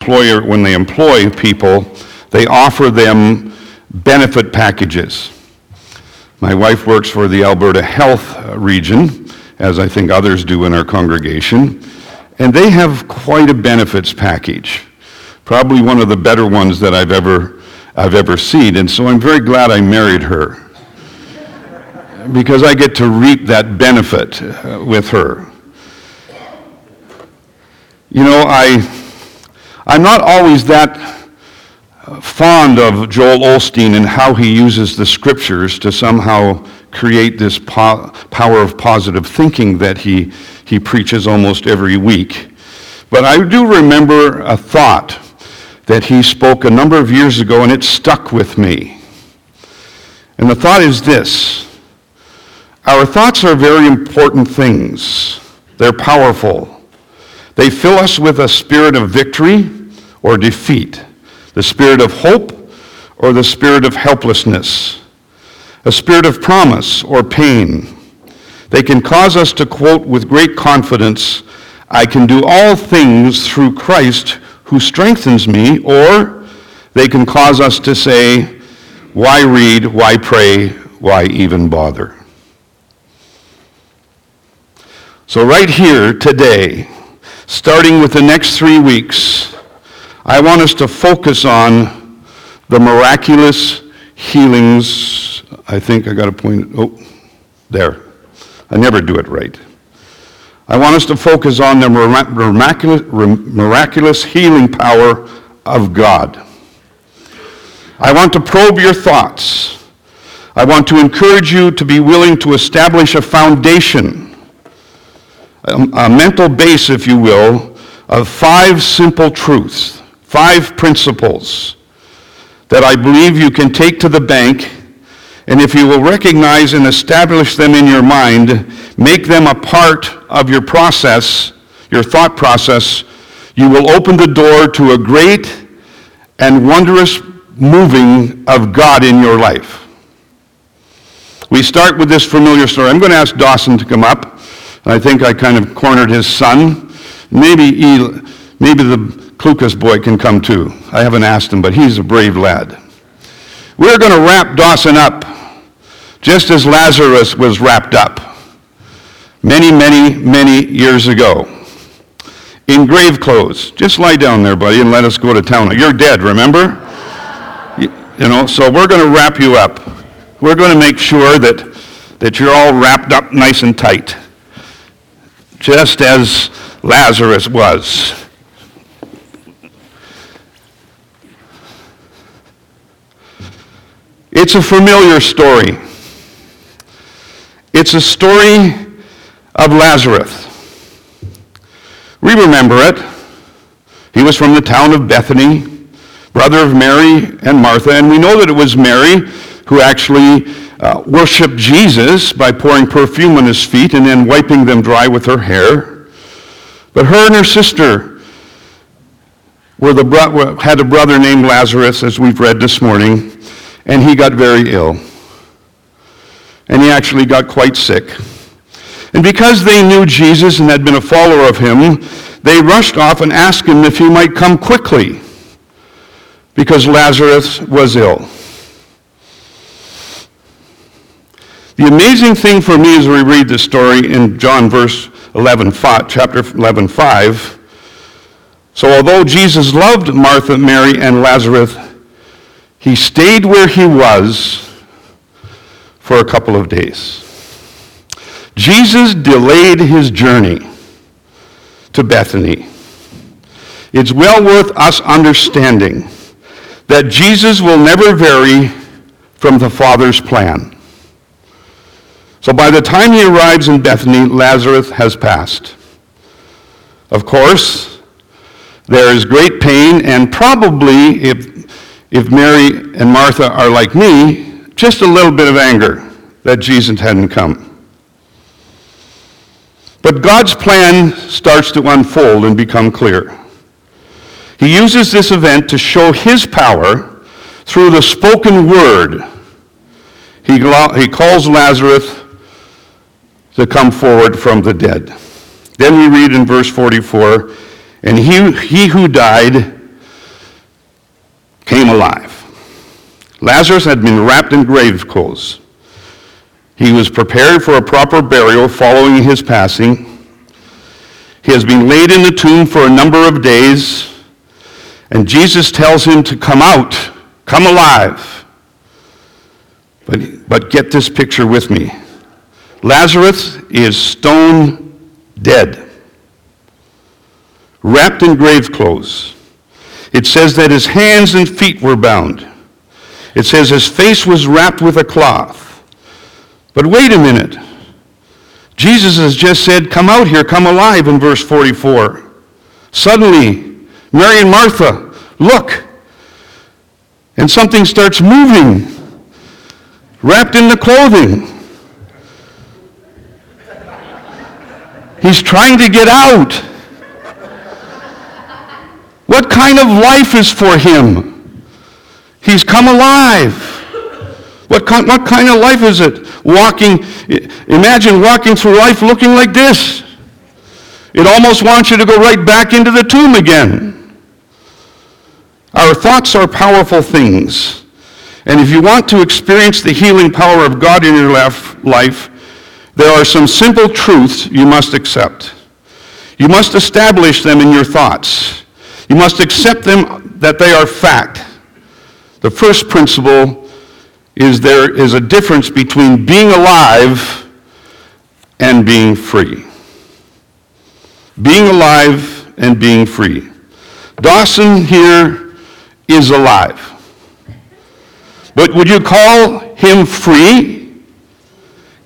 employer, when they employ people, they offer them benefit packages. My wife works for the Alberta Health uh, Region, as I think others do in our congregation, and they have quite a benefits package. Probably one of the better ones that I've ever, I've ever seen, and so I'm very glad I married her because I get to reap that benefit uh, with her. You know, I, I'm not always that fond of Joel Osteen and how he uses the scriptures to somehow create this po- power of positive thinking that he, he preaches almost every week. But I do remember a thought that he spoke a number of years ago, and it stuck with me. And the thought is this Our thoughts are very important things, they're powerful. They fill us with a spirit of victory or defeat, the spirit of hope or the spirit of helplessness, a spirit of promise or pain. They can cause us to quote with great confidence, I can do all things through Christ who strengthens me, or they can cause us to say, Why read? Why pray? Why even bother? So, right here today, starting with the next three weeks, I want us to focus on the miraculous healings. I think I got a point. Oh, there. I never do it right. I want us to focus on the miraculous, healing power of God. I want to probe your thoughts. I want to encourage you to be willing to establish a foundation a, mental base, if you will, of five simple truths, five principles that I believe you can take to the bank. And if you will recognize and establish them in your mind, make them a part of your process, your thought process, you will open the door to a great and wondrous moving of God in your life. We start with this familiar story. I'm going to ask Dawson to come up. I think I kind of cornered his son. Maybe, he, maybe the Klukas boy can come too. I haven't asked him, but he's a brave lad. We're going to wrap Dawson up just as Lazarus was wrapped up many, many, many years ago in grave clothes. Just lie down there, buddy, and let us go to town. You're dead, remember? You, you know, so we're going to wrap you up. We're going to make sure that, that you're all wrapped up nice and tight just as Lazarus was. It's a familiar story. It's a story of Lazarus. We remember it. He was from the town of Bethany, brother of Mary and Martha, and we know that it was Mary who actually uh, worshiped Jesus by pouring perfume on his feet and then wiping them dry with her hair. But her and her sister were the bro- had a brother named Lazarus, as we've read this morning, and he got very ill. And he actually got quite sick. And because they knew Jesus and had been a follower of him, they rushed off and asked him if he might come quickly because Lazarus was ill. The amazing thing for me as we read this story in John verse 11, 5, chapter 11, 5, so although Jesus loved Martha, Mary, and Lazarus, he stayed where he was for a couple of days. Jesus delayed his journey to Bethany. It's well worth us understanding that Jesus will never vary from the Father's plan. So by the time he arrives in Bethany, Lazarus has passed. Of course, there is great pain, and probably, if, if Mary and Martha are like me, just a little bit of anger that Jesus hadn't come. But God's plan starts to unfold and become clear. He uses this event to show his power through the spoken word. He, he calls Lazarus to come forward from the dead. Then we read in verse 44 And he, he who died came alive. Lazarus had been wrapped in grave clothes. He was prepared for a proper burial following his passing. He has been laid in the tomb for a number of days, and Jesus tells him to come out, come alive. But, but get this picture with me. Lazarus is stone dead, wrapped in grave clothes. It says that his hands and feet were bound. It says his face was wrapped with a cloth. But wait a minute. Jesus has just said, Come out here, come alive in verse 44. Suddenly, Mary and Martha look, and something starts moving, wrapped in the clothing. He's trying to get out. What kind of life is for him? He's come alive. What kind, what kind of life is it? Walking, imagine walking through life looking like this. It almost wants you to go right back into the tomb again. Our thoughts are powerful things. And if you want to experience the healing power of God in your life, there are some simple truths you must accept. You must establish them in your thoughts. You must accept them that they are fact. The first principle is there is a difference between being alive and being free. Being alive and being free. Dawson here is alive. But would you call him free?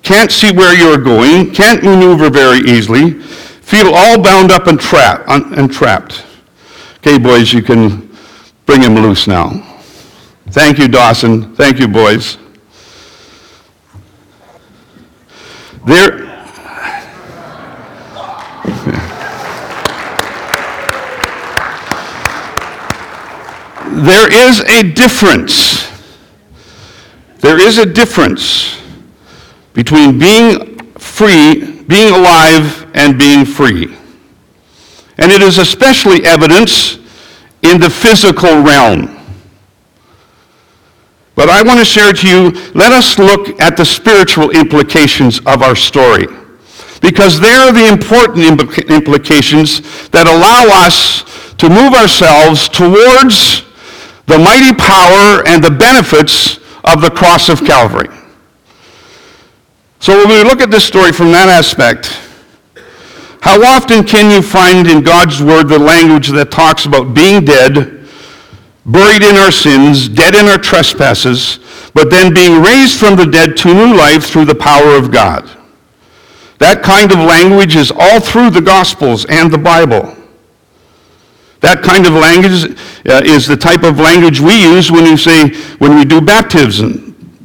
can't see where you're going, can't maneuver very easily, feel all bound up and, trapped. and trapped. Okay, boys, you can bring him loose now. Thank you, Dawson. Thank you, boys. There, there is a difference. There is a difference between being free, being alive, and being free. And it is especially evidence in the physical realm. But I want to share to you, let us look at the spiritual implications of our story. Because they are the important implications that allow us to move ourselves towards the mighty power and the benefits of the cross of Calvary. So when we look at this story from that aspect, how often can you find in God's word the language that talks about being dead, buried in our sins, dead in our trespasses, but then being raised from the dead to new life through the power of God? That kind of language is all through the Gospels and the Bible. That kind of language uh, is the type of language we use when you say, when we do baptism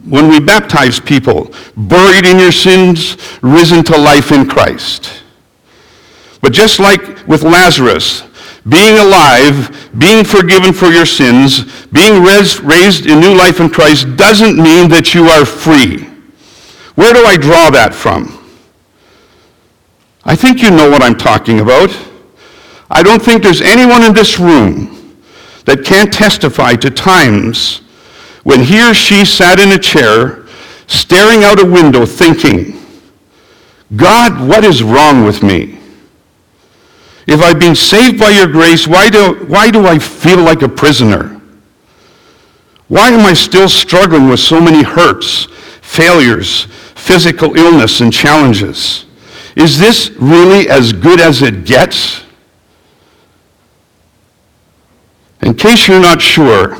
when we baptize people, buried in your sins, risen to life in Christ. But just like with Lazarus, being alive, being forgiven for your sins, being raised in new life in Christ doesn't mean that you are free. Where do I draw that from? I think you know what I'm talking about. I don't think there's anyone in this room that can't testify to times when he or she sat in a chair, staring out a window, thinking, God, what is wrong with me? If I've been saved by your grace, why do, why do I feel like a prisoner? Why am I still struggling with so many hurts, failures, physical illness, and challenges? Is this really as good as it gets? In case you're not sure,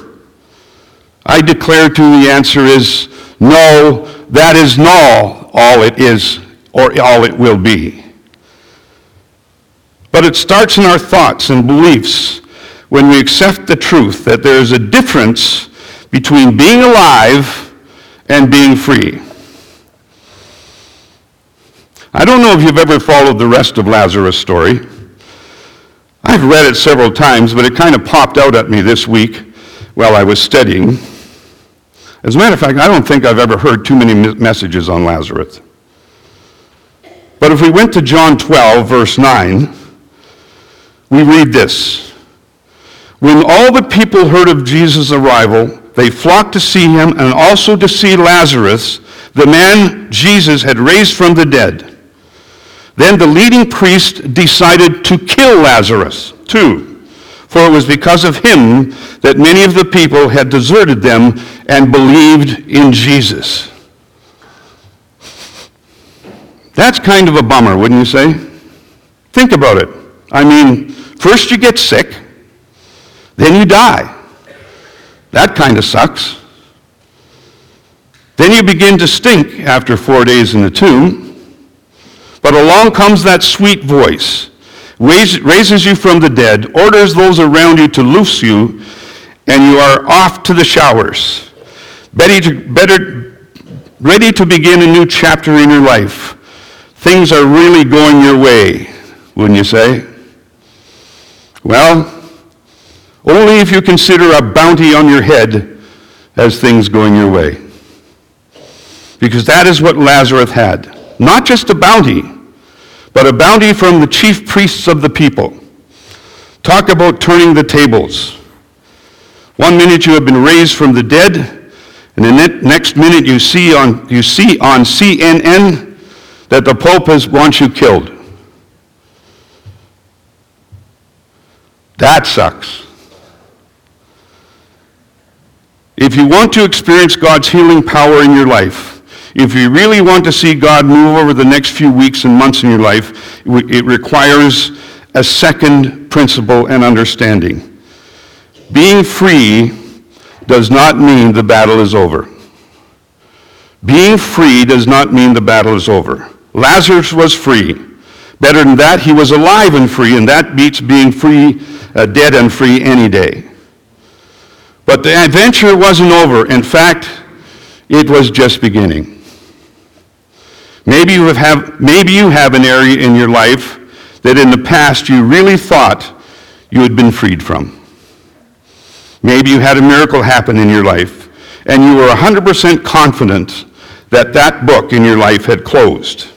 I declare to you the answer is no, that is not all it is or all it will be. But it starts in our thoughts and beliefs when we accept the truth that there is a difference between being alive and being free. I don't know if you've ever followed the rest of Lazarus' story. I've read it several times, but it kind of popped out at me this week while I was studying. As a matter of fact, I don't think I've ever heard too many messages on Lazarus. But if we went to John 12, verse 9, we read this. When all the people heard of Jesus' arrival, they flocked to see him and also to see Lazarus, the man Jesus had raised from the dead. Then the leading priest decided to kill Lazarus, too, for it was because of him that many of the people had deserted them and believed in Jesus. That's kind of a bummer, wouldn't you say? Think about it. I mean, first you get sick, then you die. That kind of sucks. Then you begin to stink after four days in the tomb. But along comes that sweet voice, raises you from the dead, orders those around you to loose you, and you are off to the showers, ready to, better, ready to begin a new chapter in your life. Things are really going your way, wouldn't you say? Well, only if you consider a bounty on your head as things going your way. Because that is what Lazarus had. Not just a bounty, but a bounty from the chief priests of the people. Talk about turning the tables. One minute you have been raised from the dead, and the next minute you see on, you see on CNN that the Pope has wants you killed. That sucks. If you want to experience God's healing power in your life, if you really want to see God move over the next few weeks and months in your life, it requires a second principle and understanding. Being free does not mean the battle is over. Being free does not mean the battle is over. Lazarus was free. Better than that, he was alive and free, and that beats being free, uh, dead and free any day. But the adventure wasn't over. In fact, it was just beginning. Maybe you have, maybe you have an area in your life that in the past you really thought you had been freed from. Maybe you had a miracle happen in your life, and you were 100% confident that that book in your life had closed.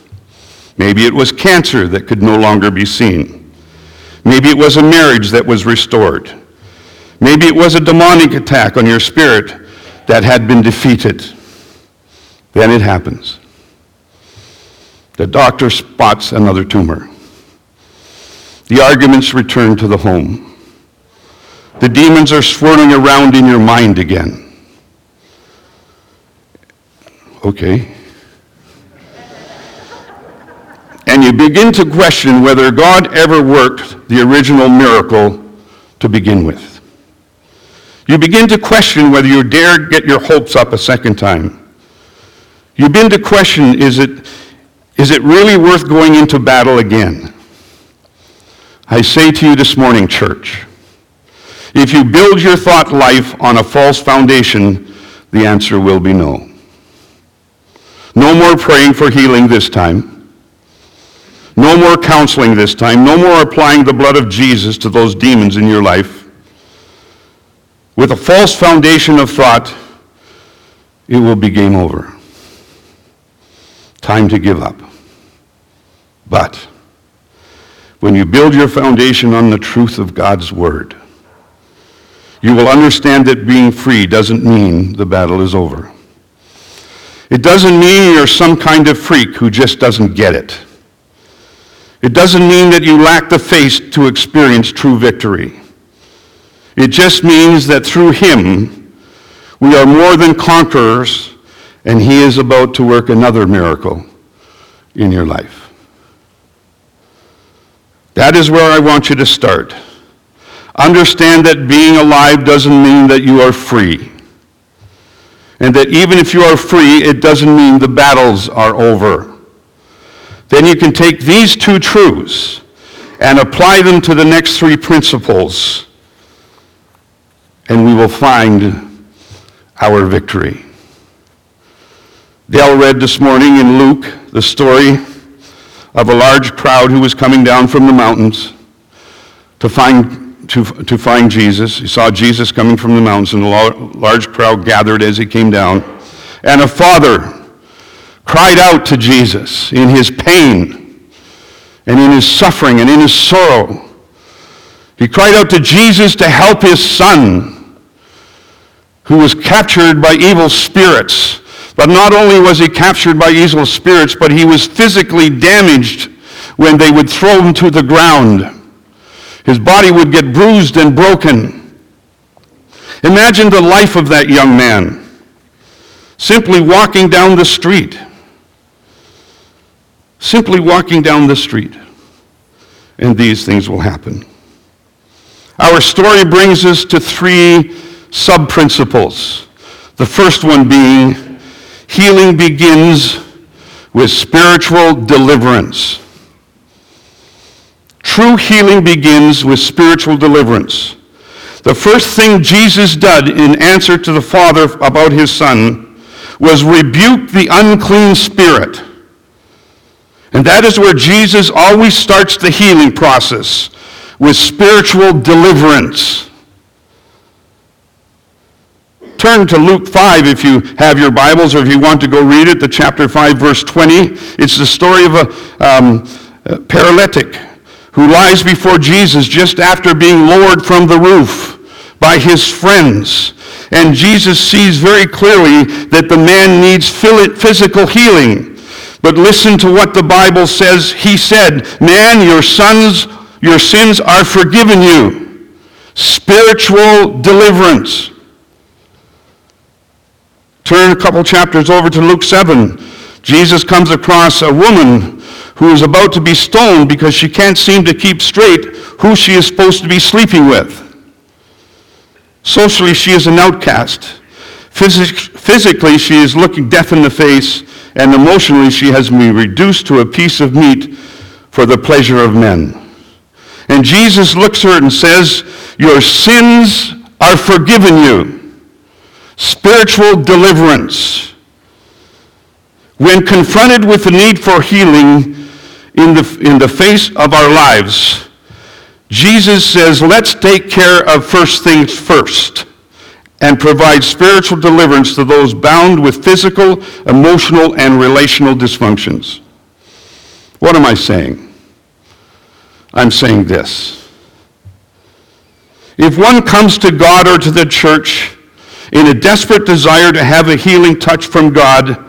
Maybe it was cancer that could no longer be seen. Maybe it was a marriage that was restored. Maybe it was a demonic attack on your spirit that had been defeated. Then it happens. The doctor spots another tumor. The arguments return to the home. The demons are swirling around in your mind again. Okay. and you begin to question whether God ever worked the original miracle to begin with. You begin to question whether you dare get your hopes up a second time. You begin to question is it, is it really worth going into battle again? I say to you this morning, church, if you build your thought life on a false foundation, the answer will be no. No more praying for healing this time. No more counseling this time. No more applying the blood of Jesus to those demons in your life. With a false foundation of thought, it will be game over. Time to give up. But when you build your foundation on the truth of God's Word, you will understand that being free doesn't mean the battle is over. It doesn't mean you're some kind of freak who just doesn't get it. It doesn't mean that you lack the faith to experience true victory. It just means that through Him, we are more than conquerors, and He is about to work another miracle in your life. That is where I want you to start. Understand that being alive doesn't mean that you are free. And that even if you are free, it doesn't mean the battles are over then you can take these two truths and apply them to the next three principles, and we will find our victory. Dale read this morning in Luke the story of a large crowd who was coming down from the mountains to find, to, to find Jesus. He saw Jesus coming from the mountains, and a large crowd gathered as he came down. And a father cried out to Jesus in his pain and in his suffering and in his sorrow. He cried out to Jesus to help his son, who was captured by evil spirits. But not only was he captured by evil spirits, but he was physically damaged when they would throw him to the ground. His body would get bruised and broken. Imagine the life of that young man, simply walking down the street. Simply walking down the street. And these things will happen. Our story brings us to three sub principles. The first one being healing begins with spiritual deliverance. True healing begins with spiritual deliverance. The first thing Jesus did in answer to the Father about his Son was rebuke the unclean spirit. And that is where Jesus always starts the healing process with spiritual deliverance. Turn to Luke 5 if you have your Bibles or if you want to go read it, the chapter 5, verse 20. It's the story of a, um, a paralytic who lies before Jesus just after being lowered from the roof by his friends. And Jesus sees very clearly that the man needs physical healing. But listen to what the Bible says. He said, Man, your sons your sins are forgiven you. Spiritual deliverance. Turn a couple chapters over to Luke 7. Jesus comes across a woman who is about to be stoned because she can't seem to keep straight who she is supposed to be sleeping with. Socially, she is an outcast. Physic- physically, she is looking death in the face, and emotionally, she has been reduced to a piece of meat for the pleasure of men. And Jesus looks at her and says, Your sins are forgiven you. Spiritual deliverance. When confronted with the need for healing in the, in the face of our lives, Jesus says, let's take care of first things first and provide spiritual deliverance to those bound with physical, emotional, and relational dysfunctions. What am I saying? I'm saying this. If one comes to God or to the church in a desperate desire to have a healing touch from God,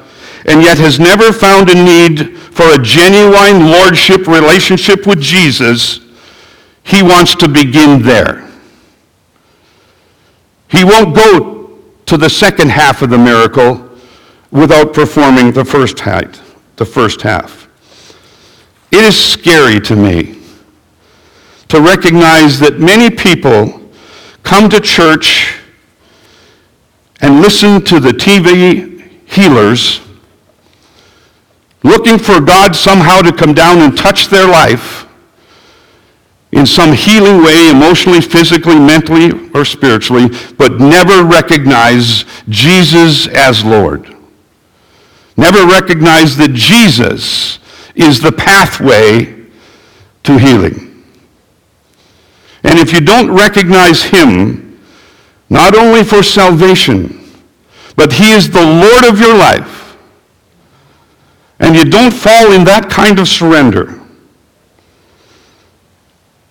and yet has never found a need for a genuine lordship relationship with Jesus, he wants to begin there. He won't go to the second half of the miracle without performing the first half. The first half. It is scary to me to recognize that many people come to church and listen to the TV healers looking for God somehow to come down and touch their life in some healing way, emotionally, physically, mentally, or spiritually, but never recognize Jesus as Lord. Never recognize that Jesus is the pathway to healing. And if you don't recognize him, not only for salvation, but he is the Lord of your life, and you don't fall in that kind of surrender,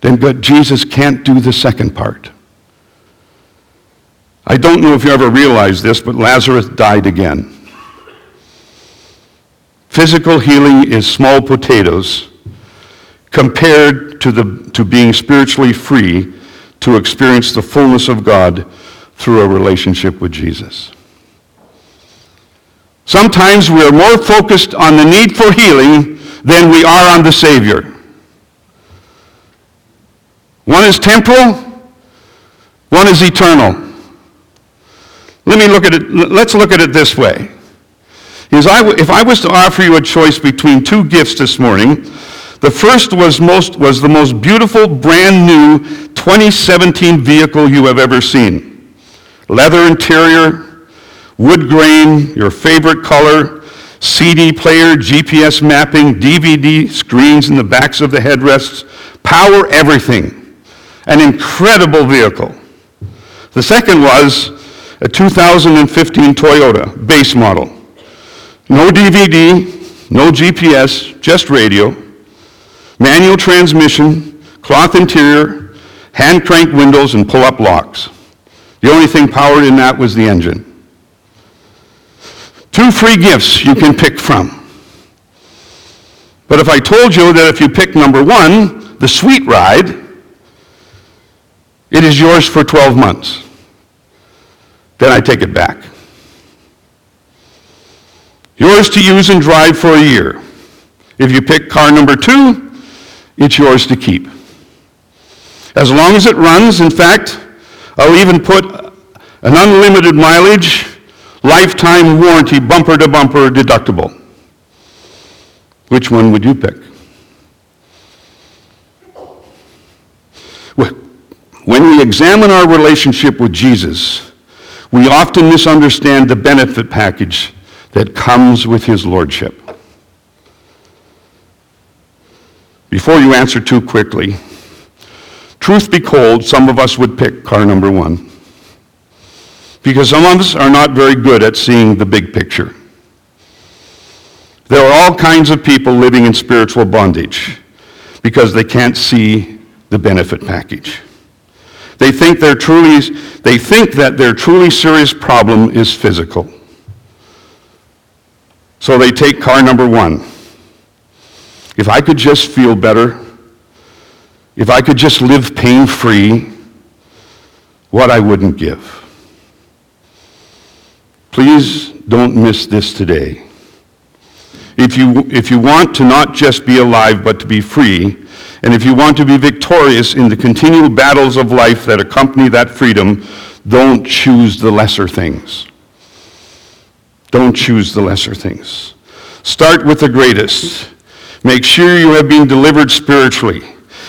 then Jesus can't do the second part. I don't know if you ever realized this, but Lazarus died again. Physical healing is small potatoes compared to, the, to being spiritually free to experience the fullness of God through a relationship with Jesus. Sometimes we are more focused on the need for healing than we are on the Savior. One is temporal, one is eternal. Let me look at it, let's look at it this way. If I was to offer you a choice between two gifts this morning, the first was, most, was the most beautiful, brand new 2017 vehicle you have ever seen. Leather interior, wood grain, your favorite color, CD player, GPS mapping, DVD screens in the backs of the headrests, power everything. An incredible vehicle. The second was a 2015 Toyota base model. No DVD, no GPS, just radio manual transmission, cloth interior, hand crank windows, and pull up locks. The only thing powered in that was the engine. Two free gifts you can pick from. But if I told you that if you pick number one, the sweet ride, it is yours for 12 months, then I take it back. Yours to use and drive for a year. If you pick car number two, it's yours to keep. As long as it runs, in fact, I'll even put an unlimited mileage, lifetime warranty, bumper to bumper deductible. Which one would you pick? When we examine our relationship with Jesus, we often misunderstand the benefit package that comes with his lordship. Before you answer too quickly, truth be told, some of us would pick car number one. Because some of us are not very good at seeing the big picture. There are all kinds of people living in spiritual bondage because they can't see the benefit package. They think, they're truly, they think that their truly serious problem is physical. So they take car number one. If I could just feel better, if I could just live pain free, what I wouldn't give. Please don't miss this today. If you, if you want to not just be alive, but to be free, and if you want to be victorious in the continual battles of life that accompany that freedom, don't choose the lesser things. Don't choose the lesser things. Start with the greatest. Make sure you have been delivered spiritually.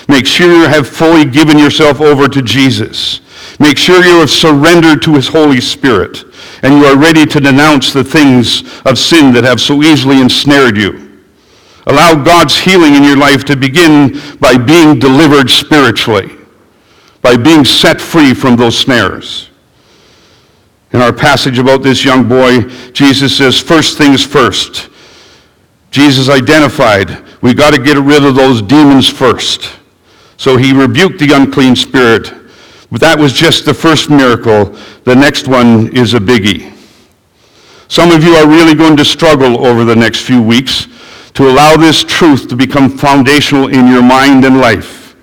Make sure you have fully given yourself over to Jesus. Make sure you have surrendered to his Holy Spirit and you are ready to denounce the things of sin that have so easily ensnared you. Allow God's healing in your life to begin by being delivered spiritually, by being set free from those snares. In our passage about this young boy, Jesus says, first things first. Jesus identified, we got to get rid of those demons first. So he rebuked the unclean spirit. But that was just the first miracle. The next one is a biggie. Some of you are really going to struggle over the next few weeks to allow this truth to become foundational in your mind and life.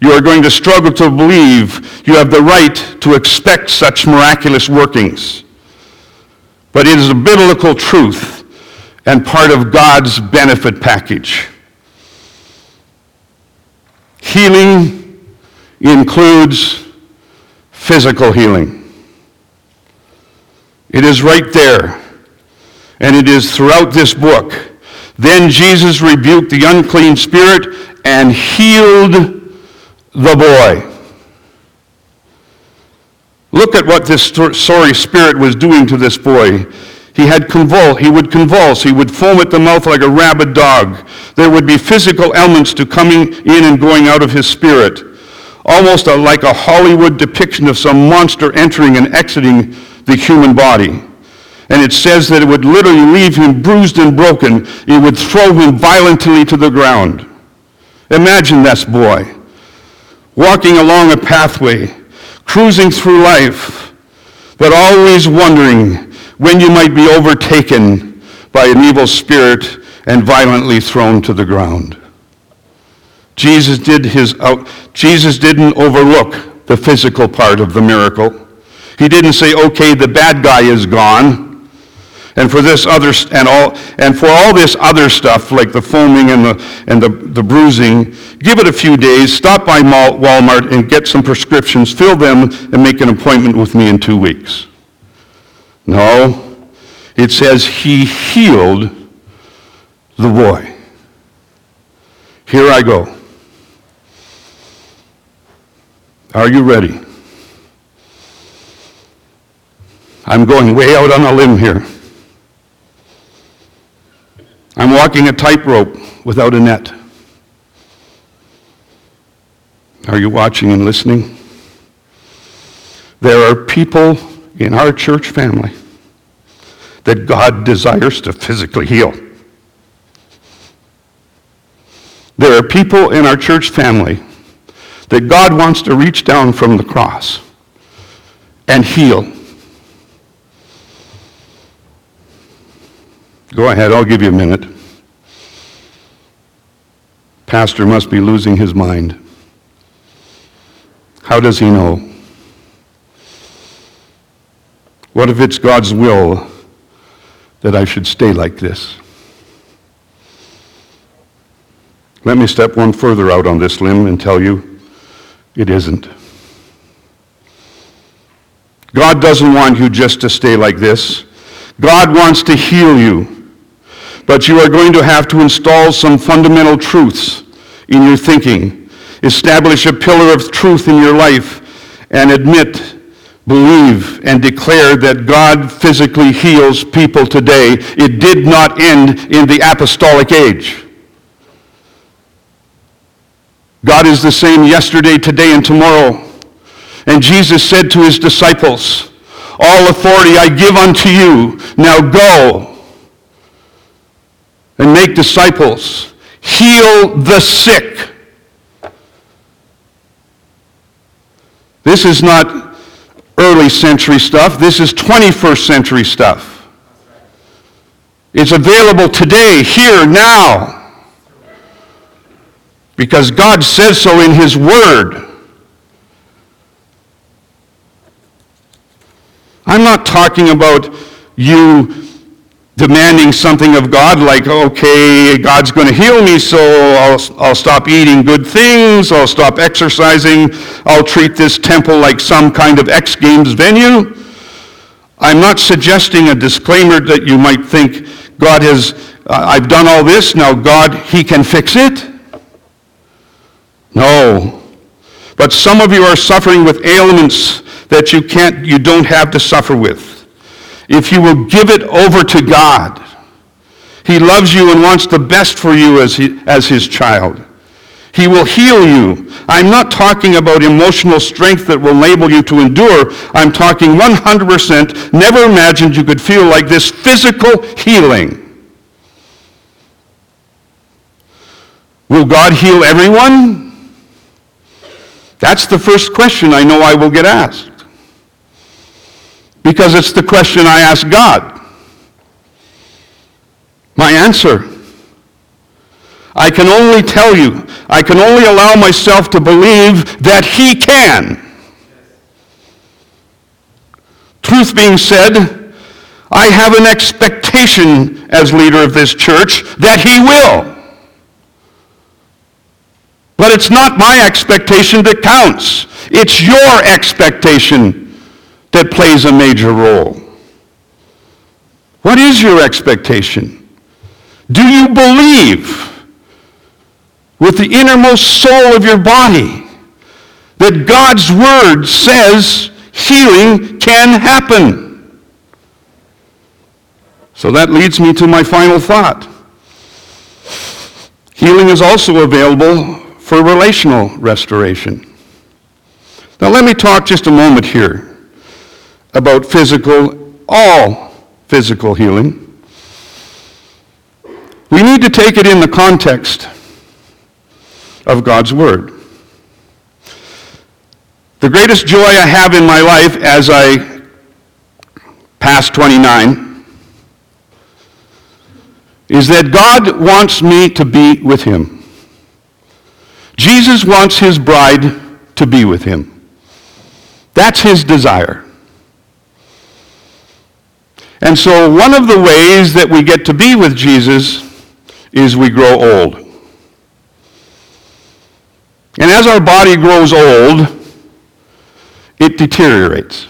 You are going to struggle to believe you have the right to expect such miraculous workings. But it is a biblical truth and part of God's benefit package. Healing includes physical healing. It is right there, and it is throughout this book. Then Jesus rebuked the unclean spirit and healed the boy. Look at what this sorry spirit was doing to this boy. He had convul, he would convulse, he would foam at the mouth like a rabid dog. There would be physical elements to coming in and going out of his spirit, almost a, like a Hollywood depiction of some monster entering and exiting the human body. And it says that it would literally leave him bruised and broken. It would throw him violently to the ground. Imagine this boy walking along a pathway, cruising through life, but always wondering when you might be overtaken by an evil spirit and violently thrown to the ground. Jesus, did his out, Jesus didn't overlook the physical part of the miracle. He didn't say, okay, the bad guy is gone and for this other and all and for all this other stuff like the foaming and the and the, the bruising give it a few days stop by walmart and get some prescriptions fill them and make an appointment with me in two weeks. No. It says he healed the boy. Here i go. Are you ready? I'm going way out on a limb here I'm walking a tightrope without a net. Are you watching and listening? There are people in our church family that God desires to physically heal. There are people in our church family that God wants to reach down from the cross and heal. Go ahead, I'll give you a minute. Pastor must be losing his mind. How does he know? What if it's God's will that I should stay like this? Let me step one further out on this limb and tell you it isn't. God doesn't want you just to stay like this. God wants to heal you. But you are going to have to install some fundamental truths in your thinking, establish a pillar of truth in your life, and admit, believe, and declare that God physically heals people today. It did not end in the apostolic age. God is the same yesterday, today, and tomorrow. And Jesus said to his disciples, All authority I give unto you. Now go and make disciples. Heal the sick. This is not early century stuff. This is 21st century stuff. It's available today, here, now. Because God says so in His Word. I'm not talking about you demanding something of God, like, okay, God's going to heal me, so I'll, I'll stop eating good things, I'll stop exercising, I'll treat this temple like some kind of X Games venue. I'm not suggesting a disclaimer that you might think God has, uh, I've done all this, now God, He can fix it. No. But some of you are suffering with ailments that you can't, you don't have to suffer with if you will give it over to God. He loves you and wants the best for you as, he, as his child. He will heal you. I'm not talking about emotional strength that will enable you to endure. I'm talking 100%. Never imagined you could feel like this physical healing. Will God heal everyone? That's the first question I know I will get asked. Because it's the question I ask God. My answer I can only tell you, I can only allow myself to believe that He can. Truth being said, I have an expectation as leader of this church that He will. But it's not my expectation that counts. It's your expectation that plays a major role. What is your expectation? Do you believe with the innermost soul of your body that God's word says healing can happen? So that leads me to my final thought. Healing is also available for relational restoration. Now, let me talk just a moment here about physical, all physical healing. We need to take it in the context of God's Word. The greatest joy I have in my life as I pass 29 is that God wants me to be with Him. Jesus wants His bride to be with Him. That's His desire. And so one of the ways that we get to be with Jesus is we grow old. And as our body grows old, it deteriorates.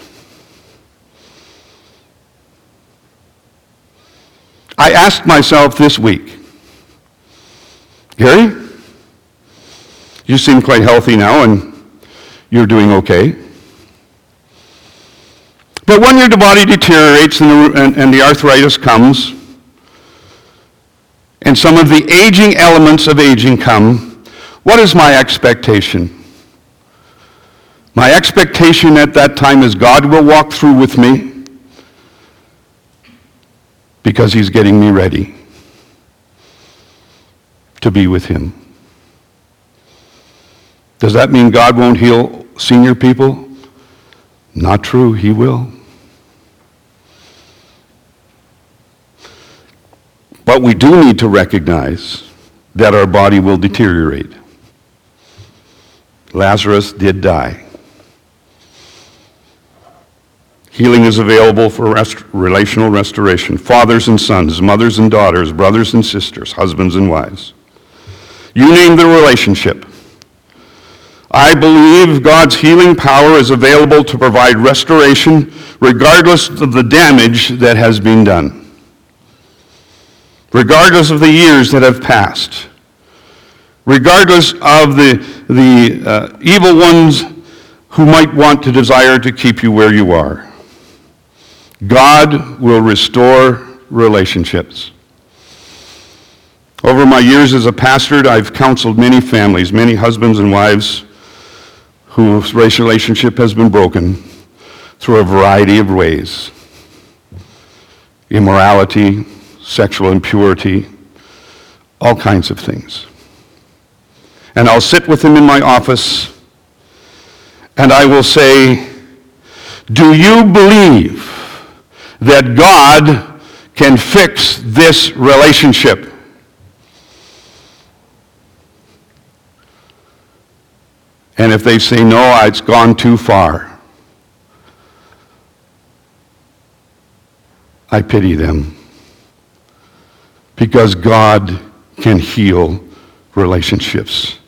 I asked myself this week, Gary, you seem quite healthy now and you're doing okay. But when your body deteriorates and the, and, and the arthritis comes, and some of the aging elements of aging come, what is my expectation? My expectation at that time is God will walk through with me because he's getting me ready to be with him. Does that mean God won't heal senior people? Not true, He will. But we do need to recognize that our body will deteriorate. Lazarus did die. Healing is available for rest- relational restoration. Fathers and sons, mothers and daughters, brothers and sisters, husbands and wives. You name the relationship. I believe God's healing power is available to provide restoration regardless of the damage that has been done, regardless of the years that have passed, regardless of the, the uh, evil ones who might want to desire to keep you where you are. God will restore relationships. Over my years as a pastor, I've counseled many families, many husbands and wives whose relationship has been broken through a variety of ways immorality, sexual impurity, all kinds of things. And I'll sit with them in my office and I will say, Do you believe that God can fix this relationship? And if they say, no, it's gone too far, I pity them. Because God can heal relationships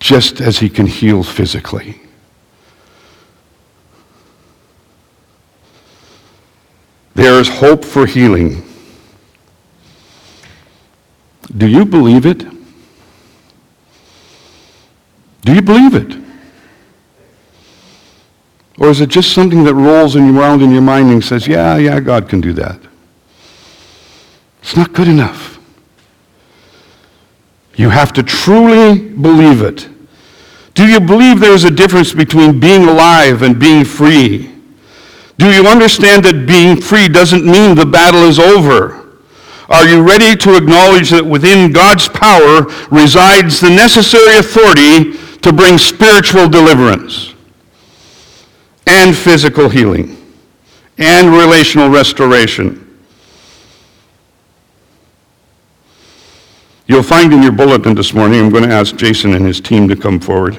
just as He can heal physically. There is hope for healing. Do you believe it? Do you believe it? Or is it just something that rolls around in your mind and says, yeah, yeah, God can do that? It's not good enough. You have to truly believe it. Do you believe there's a difference between being alive and being free? Do you understand that being free doesn't mean the battle is over? Are you ready to acknowledge that within God's power resides the necessary authority to bring spiritual deliverance and physical healing and relational restoration. You'll find in your bulletin this morning, I'm going to ask Jason and his team to come forward.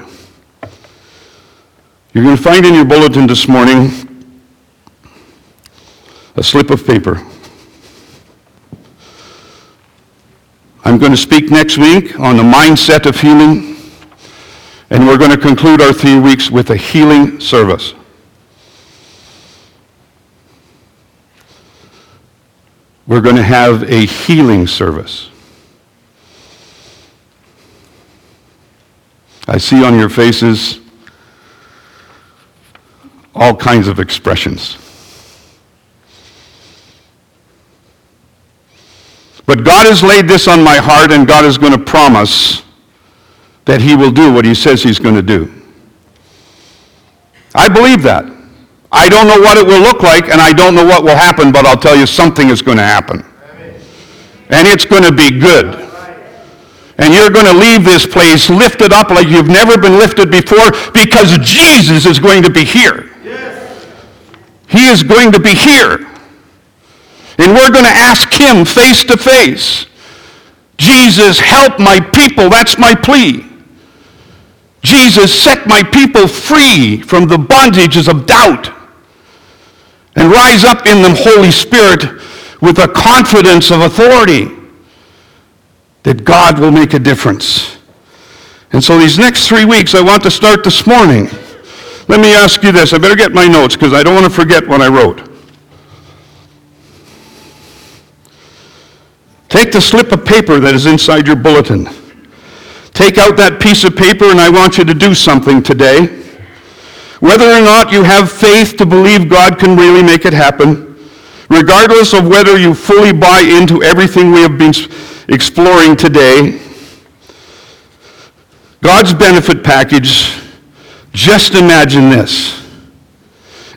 You're going to find in your bulletin this morning a slip of paper. I'm going to speak next week on the mindset of healing. And we're going to conclude our three weeks with a healing service. We're going to have a healing service. I see on your faces all kinds of expressions. But God has laid this on my heart, and God is going to promise that he will do what he says he's going to do. I believe that. I don't know what it will look like, and I don't know what will happen, but I'll tell you something is going to happen. And it's going to be good. And you're going to leave this place lifted up like you've never been lifted before because Jesus is going to be here. Yes. He is going to be here. And we're going to ask him face to face. Jesus, help my people. That's my plea. Jesus, set my people free from the bondages of doubt and rise up in them, Holy Spirit, with a confidence of authority that God will make a difference. And so these next three weeks, I want to start this morning. Let me ask you this. I better get my notes because I don't want to forget what I wrote. Take the slip of paper that is inside your bulletin. Take out that piece of paper and I want you to do something today. Whether or not you have faith to believe God can really make it happen, regardless of whether you fully buy into everything we have been exploring today, God's benefit package, just imagine this.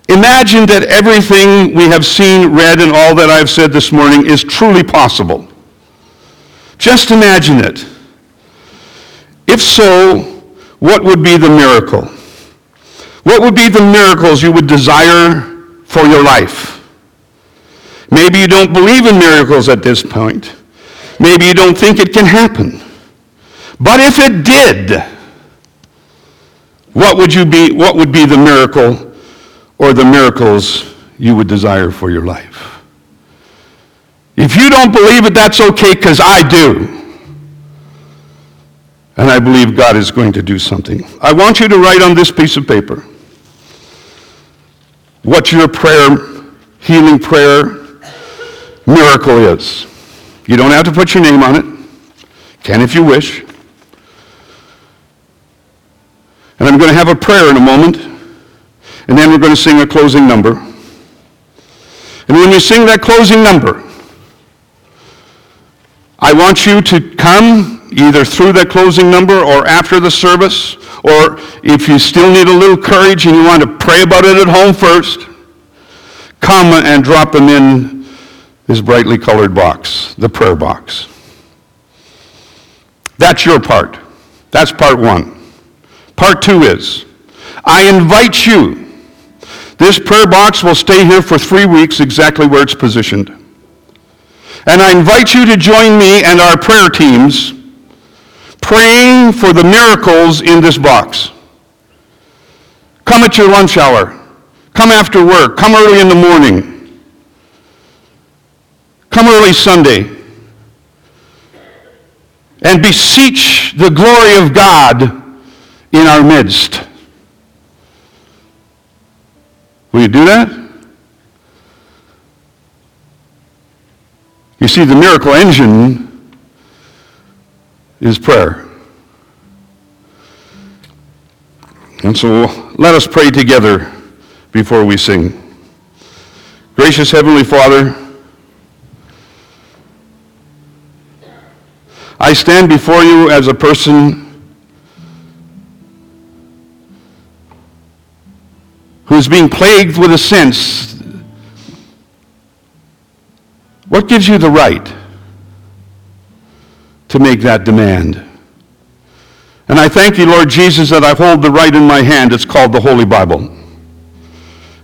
Imagine that everything we have seen, read, and all that I've said this morning is truly possible. Just imagine it. If so, what would be the miracle? What would be the miracles you would desire for your life? Maybe you don't believe in miracles at this point. Maybe you don't think it can happen. But if it did, what would you be what would be the miracle or the miracles you would desire for your life? If you don't believe it, that's okay cuz I do. And I believe God is going to do something. I want you to write on this piece of paper what your prayer, healing prayer, miracle is. You don't have to put your name on it. Can if you wish. And I'm going to have a prayer in a moment. And then we're going to sing a closing number. And when you sing that closing number, I want you to come either through that closing number or after the service, or if you still need a little courage and you want to pray about it at home first, come and drop them in this brightly colored box, the prayer box. That's your part. That's part one. Part two is I invite you. This prayer box will stay here for three weeks exactly where it's positioned. And I invite you to join me and our prayer teams praying for the miracles in this box. Come at your lunch hour. Come after work. Come early in the morning. Come early Sunday. And beseech the glory of God in our midst. Will you do that? You see, the miracle engine is prayer. And so let us pray together before we sing. Gracious Heavenly Father, I stand before you as a person who is being plagued with a sense. What gives you the right to make that demand? And I thank you, Lord Jesus, that I hold the right in my hand. It's called the Holy Bible.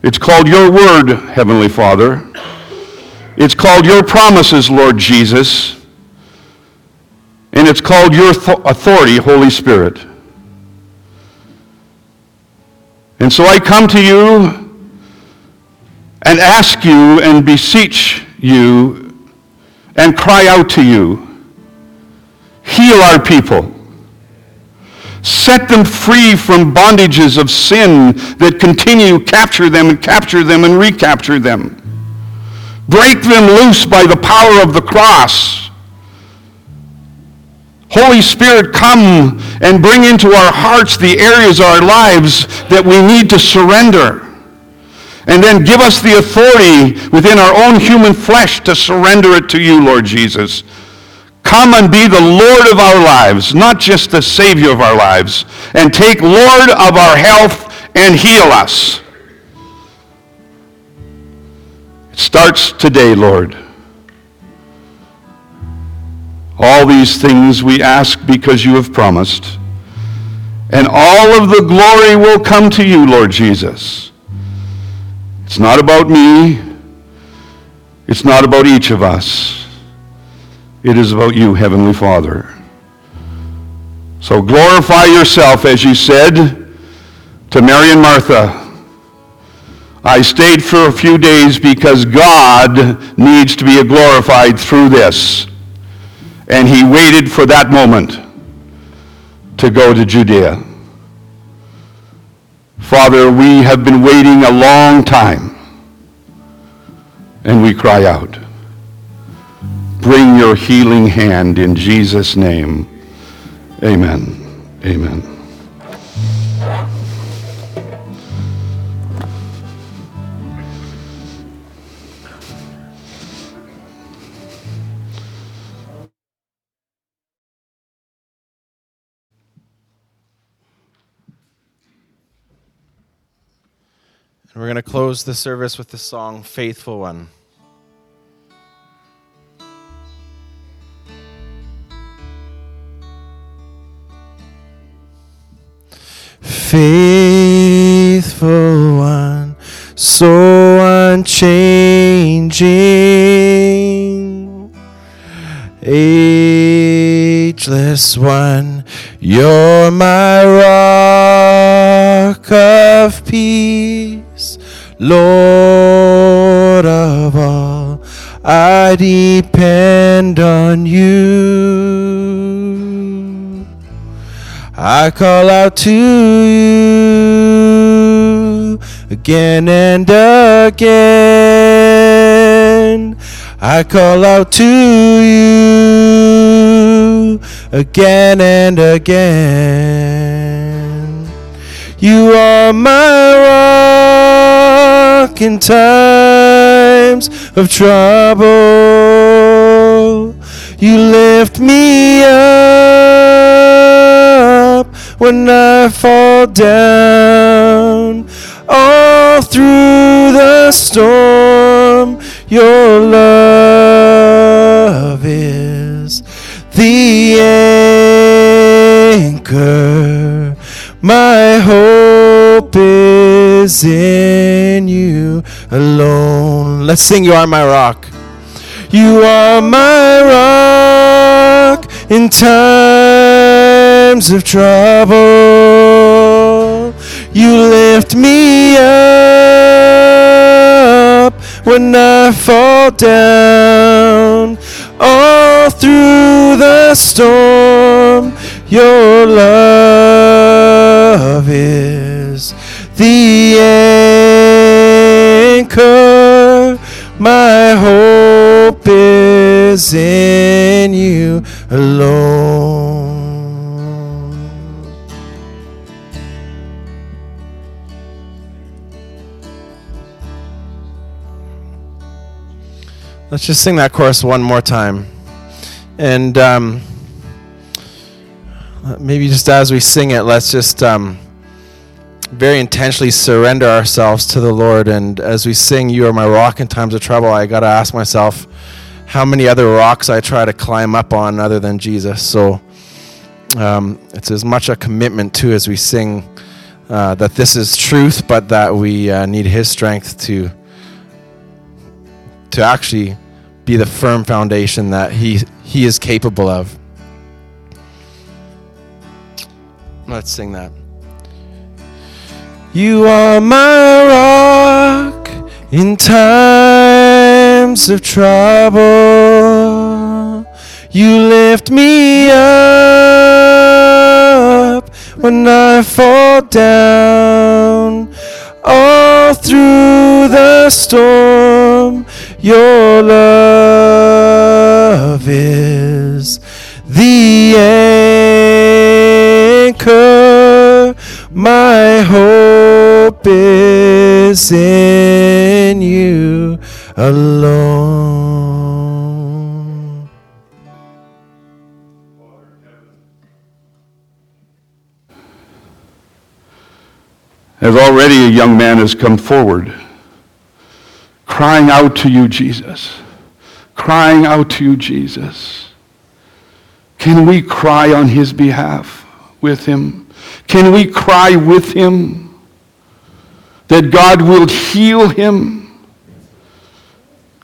It's called your word, Heavenly Father. It's called your promises, Lord Jesus. And it's called your authority, Holy Spirit. And so I come to you and ask you and beseech you and cry out to you. Heal our people. Set them free from bondages of sin that continue, capture them and capture them and recapture them. Break them loose by the power of the cross. Holy Spirit, come and bring into our hearts the areas of our lives that we need to surrender. And then give us the authority within our own human flesh to surrender it to you, Lord Jesus. Come and be the Lord of our lives, not just the Savior of our lives. And take Lord of our health and heal us. It starts today, Lord. All these things we ask because you have promised. And all of the glory will come to you, Lord Jesus. It's not about me. It's not about each of us. It is about you, Heavenly Father. So glorify yourself, as you said to Mary and Martha. I stayed for a few days because God needs to be glorified through this. And he waited for that moment to go to Judea. Father, we have been waiting a long time, and we cry out bring your healing hand in Jesus' name. Amen. Amen. We're going to close the service with the song Faithful One. faithful one, so unchanging, ageless one, you're my rock of peace, Lord of all. I depend on you. I call out to you again and again. I call out to you again and again. You are my in times of trouble. You lift me up when I fall down. All through the storm, your love is the anchor. My hope is in alone. Let's sing You Are My Rock. You are my rock in times of trouble. You lift me up when I fall down. All through the storm, your love is the anchor. Hope is in you alone. Let's just sing that chorus one more time. And um, maybe just as we sing it, let's just um, very intentionally surrender ourselves to the Lord. And as we sing, You Are My Rock in Times of Trouble, I got to ask myself how many other rocks I try to climb up on other than Jesus. So um, it's as much a commitment, too, as we sing uh, that this is truth, but that we uh, need His strength to. To actually be the firm foundation that he he is capable of. Let's sing that. You are my rock in times of trouble. You lift me up when I fall down. All through the storm, your love is the anchor. My hope is in you alone. As already a young man has come forward, crying out to you, Jesus. Crying out to you, Jesus. Can we cry on his behalf with him? Can we cry with him that God will heal him?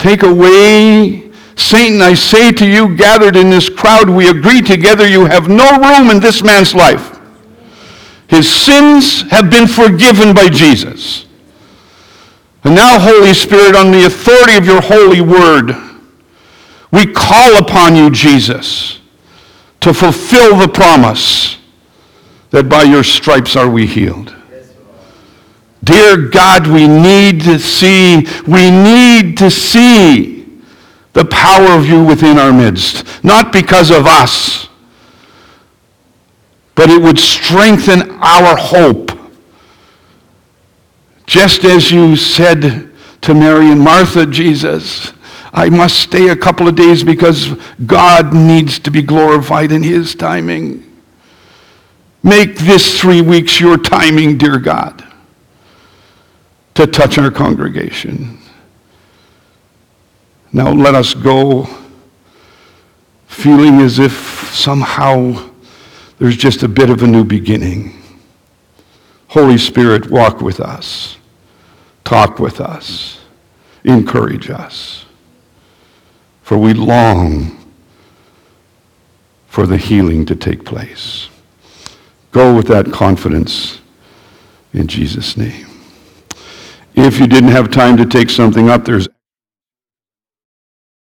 Take away Satan, I say to you, gathered in this crowd, we agree together, you have no room in this man's life. His sins have been forgiven by Jesus. And now, Holy Spirit, on the authority of your holy word, we call upon you, Jesus, to fulfill the promise that by your stripes are we healed. Dear God, we need to see, we need to see the power of you within our midst, not because of us, but it would strengthen our hope. Just as you said to Mary and Martha, Jesus, I must stay a couple of days because God needs to be glorified in his timing. Make this three weeks your timing, dear God, to touch our congregation. Now let us go feeling as if somehow there's just a bit of a new beginning. Holy Spirit, walk with us, talk with us, encourage us. For we long for the healing to take place. Go with that confidence in Jesus' name. If you didn't have time to take something up, there's